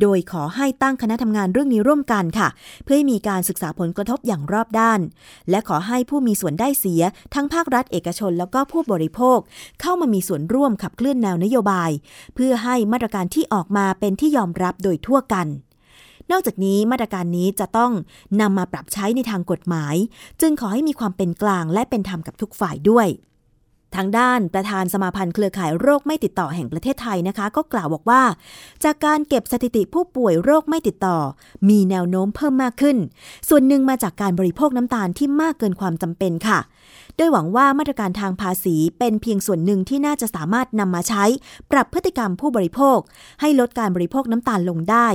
โดยขอให้ตั้งคณะทำงานเรื่องนี้ร่วมกันค่ะ เพื่อให้มีการศึกษาผลกระทบอย่างรอบด้าน และขอให้ผู้มีส่วนได้เสีย ทั้งภาครัฐเอกชนแล้วก็ผู้บริโภค เข้ามามีส่วนร่วมขับเคลื่อนแนวนโยบาย เพื่อให้มาตรการที่ออกมาเป็นที่ยอมรับโดยทั่วกัน นอกจากนี้มาตรการนี้จะต้องนำมาปรับใช้ในทางกฎหมาย จึงขอให้มีความเป็นกลางและเป็นธรรมกับทุกฝ่ายด้วย ทางด้านประธานสมาพันธ์เครือข่ายโรคไม่ติดต่อแห่งประเทศไทยนะคะ ก็กล่าวบอกว่า จากการเก็บสถิติผู้ป่วยโรคไม่ติดต่อ มีแนวโน้มเพิ่มมากขึ้น ส่วนหนึ่งมาจากการบริโภคน้ำตาลที่มากเกินความจำเป็นค่ะโดยหวังว่ามาตรการทางภาษีเป็นเพียงส่วนหนึ่งที่น่าจะสามารถนำมาใช้ ปรับพฤติกรรมผู้บริโภค ให้ลดการบริโภคน้ำตาลลงได้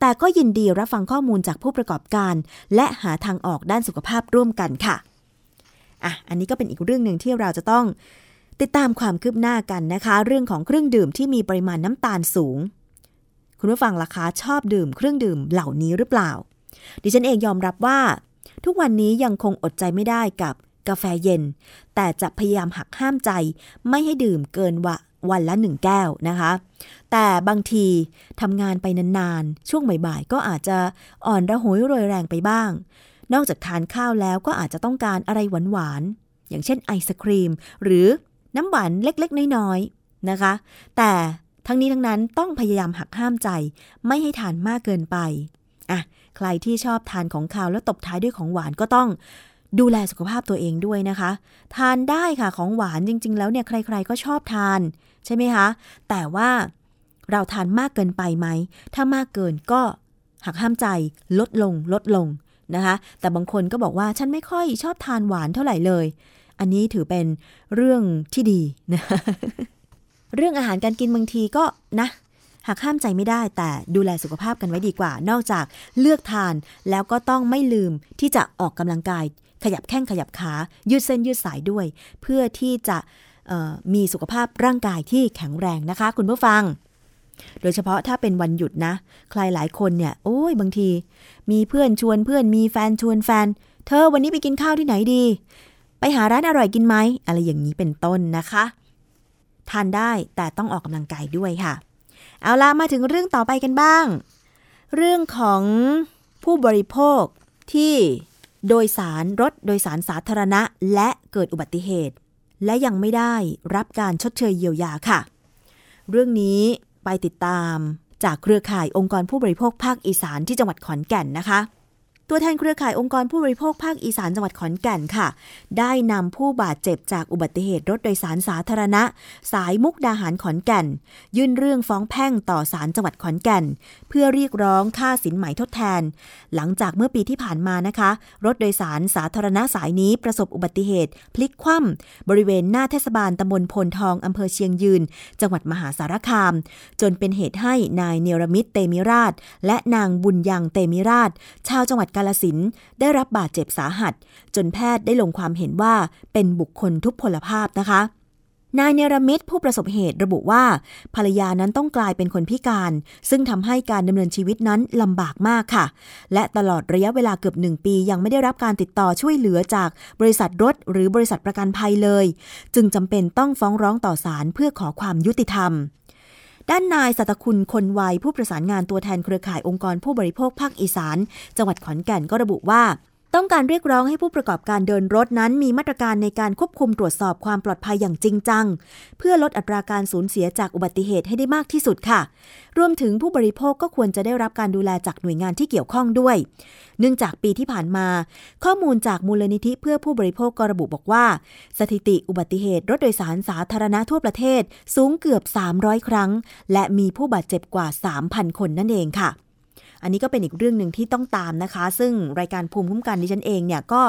แต่ก็ยินดีรับฟังข้อมูลจากผู้ประกอบการ และหาทางออกด้านสุขภาพร่วมกันค่ะ อะอันนี้ก็เป็นอีกเรื่องหนึ่งที่เราจะต้องติดตามความคืบหน้ากันนะคะ เรื่องของเครื่องดื่มที่มีปริมาณน้ำตาลสูง คุณผู้ฟังล่ะคะชอบดื่มเครื่องดื่มเหล่านี้หรือเปล่า ดิฉันเองยอมรับว่า ทุกวันนี้ยังคงอดใจไม่ได้กับกาแฟเย็น แต่จะพยายามหักห้ามใจ ไม่ให้ดื่มเกินว,วันละหนึ่งแก้วนะคะ แต่บางทีทำงานไปนานๆ ช่วงบ่ายๆ ก็อาจจะอ่อนระหยโรยแรงไปบ้าง นอกจากทานข้าวแล้วก็อาจจะต้องการอะไรหวานๆ อย่างเช่นไอศครีม หรือน้ำหวานเล็กๆ น้อยๆ นะคะ แต่ทั้งนี้ทั้งนั้นต้องพยายามหักห้ามใจ ไม่ให้ทานมากเกินไป อะ ใครที่ชอบทานของคาวแล้วตบท้ายด้วยของหวานก็ต้องดูแลสุขภาพตัวเองด้วยนะคะ ทานได้ค่ะของหวานจริง ๆ แล้วเนี่ยใคร ๆ ก็ชอบทาน ใช่ไหมคะ แต่ว่าเราทานมากเกินไปไหม ถ้ามากเกินก็หักห้ามใจลดลงลดลง นะคะ แต่บางคนก็บอกว่าฉันไม่ค่อยชอบทานหวานเท่าไหร่เลย อันนี้ถือเป็นเรื่องที่ดีนะเรื่องอาหารการกินบางทีก็นะหากห้ามใจไม่ได้แต่ดูแลสุขภาพกันไว้ดีกว่า นอกจากเลือกทานแล้วก็ต้องไม่ลืมที่จะออกกำลังกาย ขยับแข้งขยับขา ยืดเส้นยืดสายด้วย เพื่อที่จะมีสุขภาพร่างกายที่แข็งแรงนะคะ คุณผู้ฟัง โดยเฉพาะถ้าเป็นวันหยุดนะ ใครหลายคนเนี่ย โอ้ยบางที มีเพื่อนชวนเพื่อนมีแฟนชวนแฟน เธอวันนี้ไปกินข้าวที่ไหนดี ไปหาร้านอร่อยกินไหม อะไรอย่างนี้เป็นต้นนะคะ ทานได้แต่ต้องออกกำลังกายด้วยค่ะ เอาละมาถึงเรื่องต่อไปกันบ้าง เรื่องของผู้บริโภคที่โดยสารรถโดยสารสาธารณะและเกิดอุบัติเหตุ และยังไม่ได้รับการชดเชยเยียวยาค่ะ เรื่องนี้ ไปติดตาม จากเครือข่ายองค์กรผู้บริโภคภาคอีสานที่จังหวัดขอนแก่นนะคะ ตัวแทนเครือข่ายองค์กรผู้บริโภคภาคอีสานจังหวัดขอนแก่นค่ะ ได้นำผู้บาดเจ็บจากอุบัติเหตุรถโดยสารสาธารณะ สายมุกดาหารขอนแก่น ยื่นเรื่องฟ้องแพ่งต่อศาลจังหวัดขอนแก่น เพื่อเรียกร้องค่าสินไหมทดแทน หลังจากเมื่อปีที่ผ่านมานะคะ รถโดยสารสาธารณะสายนี้ประสบอุบัติเหตุ พลิกคว่ำบริเวณหน้าเทศบาลตำบลพลทองอำเภอเชียงยืน จังหวัดมหาสารคาม จนเป็นเหตุให้นายเนรมิตเตมิราช และนางบุญยังเตมิราช ชาวจังหวัดกาลสินได้รับบาดเจ็บสาหัส จนแพทย์ได้ลงความเห็นว่าเป็นบุคคลทุพพลภาพนะคะ นายเนรมิตผู้ประสบเหตุระบุว่า ภรรยานั้นต้องกลายเป็นคนพิการ ซึ่งทำให้การดำเนินชีวิตนั้นลำบากมากค่ะ และตลอดระยะเวลาเกือบหนึ่งปี ยังไม่ได้รับการติดต่อช่วยเหลือจากบริษัทรถ หรือบริษัทประกันภัยเลย จึงจำเป็นต้องฟ้องร้องต่อศาลเพื่อขอความยุติธรรม ด้านนายสัตคุณคนวัยผู้ประสานงานตัวแทนเครือข่ายองค์กรผู้บริโภคภาคอีสาน จังหวัดขอนแก่นก็ระบุว่า ต้องการเรียกร้องให้ผู้ประกอบการเดินรถนั้นมีมาตรการในการควบคุมตรวจสอบความปลอดภัยอย่างจริงจัง เพื่อลดอัตราการสูญเสียจากอุบัติเหตุให้ได้มากที่สุดค่ะ รวมถึงผู้บริโภคก็ควรจะได้รับการดูแลจากหน่วยงานที่เกี่ยวข้องด้วย เนื่องจากปีที่ผ่านมา ข้อมูลจากมูลนิธิเพื่อผู้บริโภคก็ระบุบอกว่า สถิติอุบัติเหตุรถโดยสารสาธารณะทั่วประเทศสูงเกือบ 300 ครั้ง และมีผู้บาดเจ็บกว่า 3,000 คนนั่นเองค่ะ อันนี้ก็เป็นอีกเรื่องหนึ่งที่ต้องตามนะคะ ซึ่งรายการภูมิคุ้มกันดิฉันเองเนี่ยก็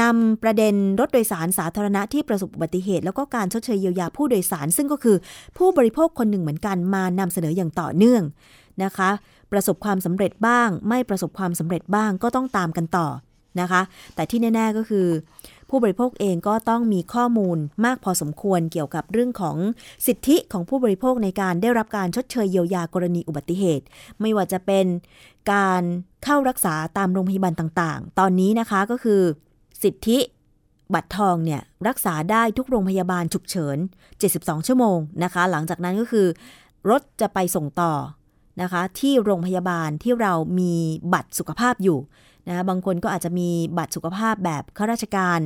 นำประเด็นรถโดยสารสาธารณะที่ประสบอุบัติเหตุ แล้วก็การชดเชยเยียวยาผู้โดยสาร ซึ่งก็คือผู้บริโภคคนหนึ่งเหมือนกันมานำเสนออย่างต่อเนื่องนะคะ ประสบความสำเร็จบ้าง ไม่ประสบความสำเร็จบ้างก็ต้องตามกันต่อนะคะ แต่ที่แน่ ๆก็คือ ผู้บริโภคเองก็ต้องมีข้อมูลมากพอสมควรเกี่ยวกับเรื่องของสิทธิของผู้บริโภคในการได้รับการชดเชยเยียวยากรณีอุบัติเหตุ ไม่ว่าจะเป็นการเข้ารักษาตามโรงพยาบาลต่างๆ ตอนนี้นะคะก็คือ สิทธิบัตรทองเนี่ยรักษาได้ทุกโรงพยาบาลฉุกเฉิน 72 ชั่วโมงนะคะ หลังจากนั้นก็คือ รถจะไปส่งต่อนะคะ ที่โรงพยาบาลที่เรามีบัตรสุขภาพอยู่ นะบางคนก็อาจจะมีบัตรสุขภาพแบบข้าราชการ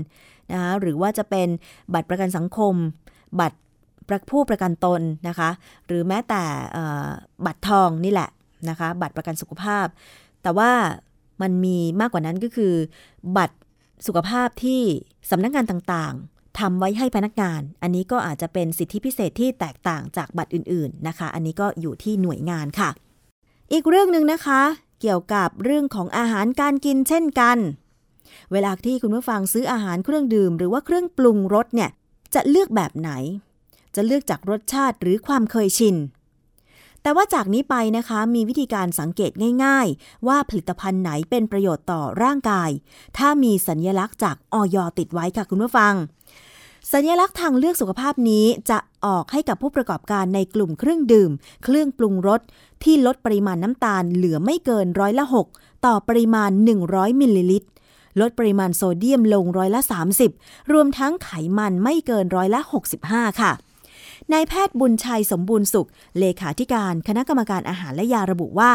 นะคะหรือว่าจะเป็นบัตรประกันสังคม บัตรผู้ประกันตนนะคะ หรือแม้แต่บัตรทองนี่แหละนะคะ บัตรประกันสุขภาพ แต่ว่ามันมีมากกว่านั้นก็คือ บัตรสุขภาพที่สำนักงงานต่างๆทำไว้ให้พนักงาน อันนี้ก็อาจจะเป็นสิทธิพิเศษที่แตกต่างจากบัตรอื่นๆนะคะ อันนี้ก็อยู่ที่หน่วยงานค่ะ อีกเรื่องหนึ่งนะคะ เกี่ยวกับเรื่องของอาหารการกินเช่นกัน เวลาที่คุณผู้ฟังซื้ออาหารเครื่องดื่ม หรือว่าเครื่องปรุงรสเนี่ยจะเลือกแบบไหน จะเลือกจากรสชาติหรือความเคยชิน แต่ว่าจากนี้ไปนะคะมีวิธีการสังเกตง่าย ๆ ว่าผลิตภัณฑ์ไหนเป็นประโยชน์ต่อร่างกาย ถ้ามีสัญญลักษณ์จากออยติดไว้ค่ะคุณผู้ฟัง สัญลักษณ์ทางเลือกสุขภาพนี้จะออกให้กับผู้ประกอบการในกลุ่มเครื่องดื่ม เครื่องปรุงรสที่ลดปริมาณน้ำตาลเหลือไม่เกินร้อยละ 6 ต่อปริมาณ 100 มิลลิลิตร ลดปริมาณโซเดียมลงร้อยละ 30 รวมทั้งไขมันไม่เกินร้อยละ 65 ค่ะ นายแพทย์บุญชัยสมบูรณ์สุข เลขาธิการคณะกรรมการอาหารและยาระบุว่า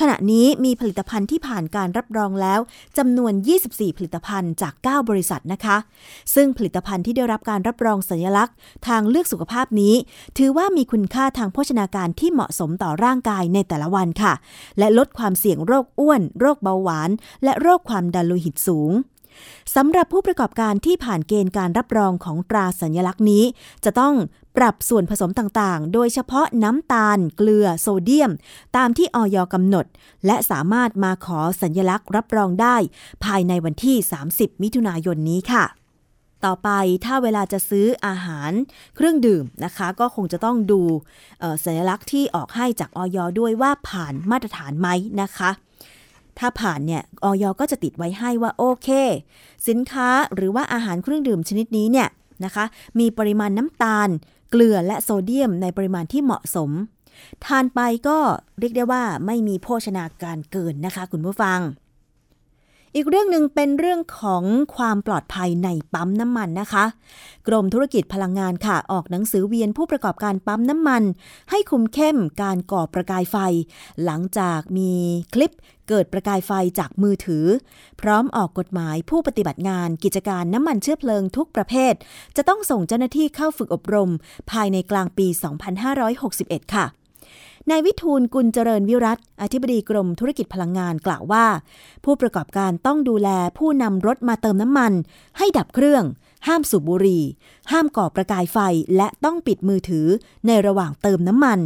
ขณะนี้มีผลิตภัณฑ์ที่ผ่านการรับรองแล้วจำนวน 24 ผลิตภัณฑ์จาก 9 บริษัทนะคะ ซึ่งผลิตภัณฑ์ที่ได้รับการรับรองสัญลักษณ์ ทางเลือกสุขภาพนี้ ถือว่ามีคุณค่าทางโภชนาการที่เหมาะสมต่อร่างกายในแต่ละวันค่ะ และลดความเสี่ยงโรคอ้วน โรคเบาหวาน และโรคความดันโลหิตสูง สำหรับผู้ประกอบการที่ผ่านเกณฑ์การรับรองของตราสัญลักษณ์นี้ จะต้องปรับส่วนผสมต่างๆ โดยเฉพาะน้ำตาล เกลือ โซเดียม ตามที่ออยกำหนด และสามารถมาขอสัญลักษณ์รับรองได้ ภายในวันที่ 30 มิถุนายนนี้ค่ะต่อไปถ้าเวลาจะซื้ออาหารเครื่องดื่มนะคะ ก็คงจะต้องดูสัญลักษณ์ที่ออกให้จากออยด้วยว่าผ่านมาตรฐานไหมนะคะ ถ้าผ่านเนี่ยออยก็จะติดไว้ให้ว่าโอเค สินค้าหรือว่าอาหารเครื่องดื่มชนิดนี้เนี่ยนะคะ มีปริมาณน้ำตาล เกลือและโซเดียมในปริมาณที่เหมาะสม ทานไปก็เรียกได้ว่าไม่มีโภชนาการเกินนะคะ คุณผู้ฟัง อีกเรื่องหนึ่งเป็นเรื่องของความปลอดภัยในปั๊มน้ำมันนะคะ กรมธุรกิจพลังงานค่ะ ออกหนังสือเวียนผู้ประกอบการปั๊มน้ำมัน ให้คุมเข้มการก่อประกายไฟ หลังจากมีคลิป เกิดประกายไฟจากมือถือ พร้อมออกกฎหมายผู้ปฏิบัติงานกิจการน้ำมันเชื้อเพลิงทุกประเภท จะต้องส่งเจ้าหน้าที่เข้าฝึกอบรม ภายในกลางปี 2561 ค่ะนายวิทูลกุลเจริญวิรัตอธิบดีกรมธุรกิจพลังงานกล่าวว่า ผู้ประกอบการต้องดูแลผู้นำรถมาเติมน้ำมัน ให้ดับเครื่อง ห้ามสูบบุหรี่ ห้ามก่อประกายไฟ และต้องปิดมือถือในระหว่างเติมน้ำมัน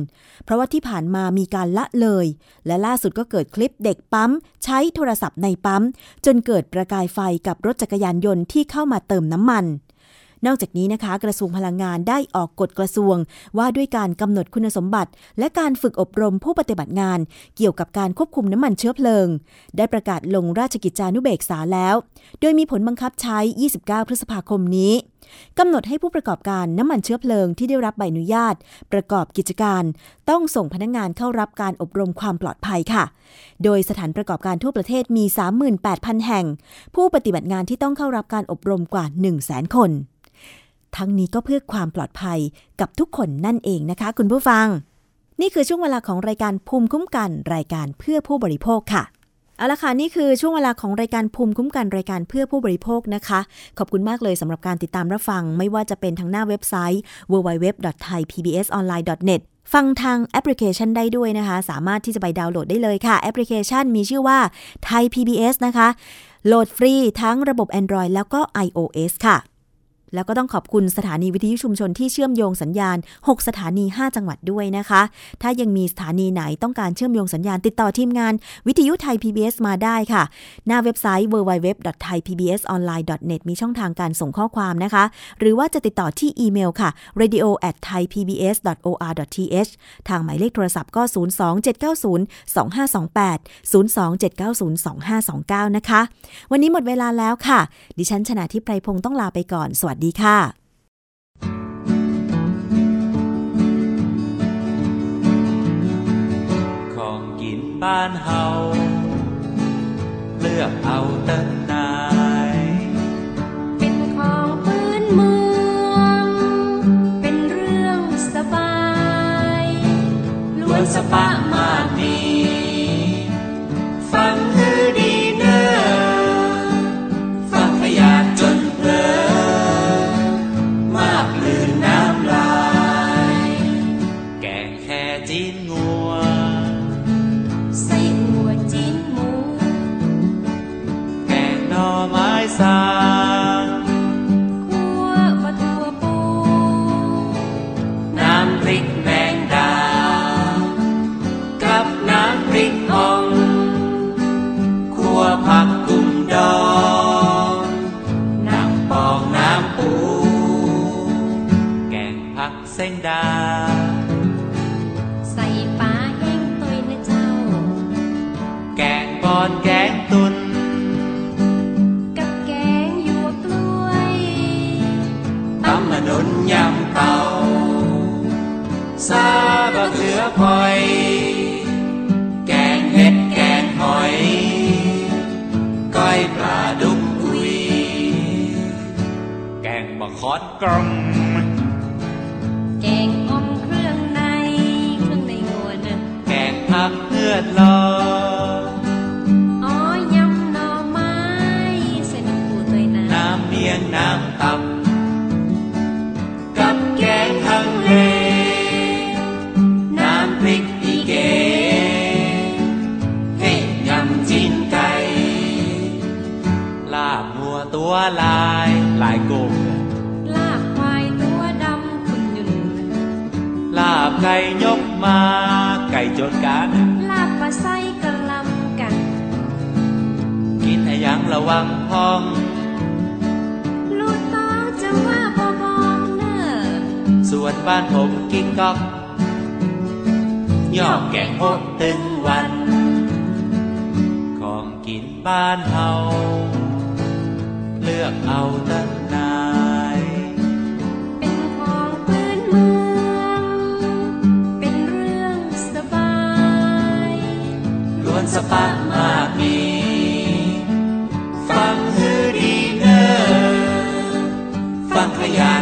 เพราะว่าที่ผ่านมามีการละเลย และล่าสุดก็เกิดคลิปเด็กปั๊ม ใช้โทรศัพท์ในปั๊ม จนเกิดประกายไฟกับรถจักรยานยนต์ที่เข้ามาเติมน้ำมัน นอกจากนี้นะคะ กระทรวงพลังงานได้ออกกฎกระทรวง ว่าด้วยการกำหนดคุณสมบัติ และการฝึกอบรมผู้ปฏิบัติงาน เกี่ยวกับการควบคุมน้ำมันเชื้อเพลิง ได้ประกาศลงราชกิจจานุเบกษาแล้ว โดยมีผลบังคับใช้ 29 พฤษภาคมนี้กำหนดให้ผู้ประกอบการน้ำมันเชื้อเพลิงที่ได้รับใบอนุญาต ประกอบกิจการ ต้องส่งพนักงงานเข้ารับการอบรมความปลอดภัยค่ะ โดยสถานประกอบการทั่วประเทศมี 38,000 แห่ง ผู้ปฏิบัติงานที่ต้องเข้ารับการอบรมกว่า 100,000 คน ทั้งนี้ก็เพื่อความปลอดภัยกับทุกคนนั่นเองนะคะ คุณผู้ฟัง นี่คือช่วงเวลาของรายการภูมิคุ้มกันรายการเพื่อผู้บริโภคค่ะเอาละค่ะนี่คือช่วงเวลาของรายการภูมิคุ้มกันรายการเพื่อผู้บริโภคนะคะ ขอบคุณมากเลยสำหรับการติดตามรับฟัง ไม่ว่าจะเป็นทางหน้าเว็บไซต์ www.thaipbsonline.net ฟังทางแอปพลิเคชันได้ด้วยนะคะ สามารถที่จะไปดาวน์โหลดได้เลยค่ะ แอปพลิเคชันมีชื่อว่า Thai PBS นะคะ โหลดฟรีทั้งระบบ Android แล้วก็ iOS ค่ะ แล้วก็ต้องขอบคุณสถานีวิทยุชุมชนที่เชื่อมโยงสัญญาณ 6 สถานี 5 จังหวัดด้วยนะคะ ถ้ายังมีสถานีไหนต้องการเชื่อมโยงสัญญาณติดต่อทีมงาน วิทยุไทย PBS มาได้ค่ะ หน้าเว็บไซต์ www.thaipbsonline.net มีช่องทางการส่งข้อความนะคะ หรือว่าจะติดต่อที่อีเมลค่ะ radio at thaipbs.or.th ทางหมายเลขโทรศัพท์ก็ 027902528 027902529 นะคะ วันนี้หมดเวลาแล้วค่ะ ดิฉันชนะทิพไพรพงศ์ต้องลาไปก่อน สวัสดีค่ะ ของกินบ้านเฮาเลือกเอาเต้นนายเป็นของพื้นเมือง เป็นเรื่องสบายล้วนสปะมาก งบะคอดกลมแกงอ่อมเครื่องในเครื่องในงัวนะแกงผักเลือดลออ๋ ระวังพ้องลูกต้องจะว่าบอบองเนอส่วนบ้านผมกินก๊อกย่อแกงโฮดตึงวัน ของกินบ้านเฮาเลือกเอาตั้งนายเป็นของพื้นเมือง เป็นเรื่องสบายล้วนสปะมา ฟังขยาดจน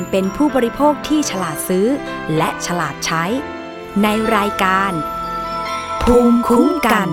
การเป็นผู้บริโภคที่ฉลาดซื้อ และฉลาดใช้ ในรายการ ภูมิคุ้มกัน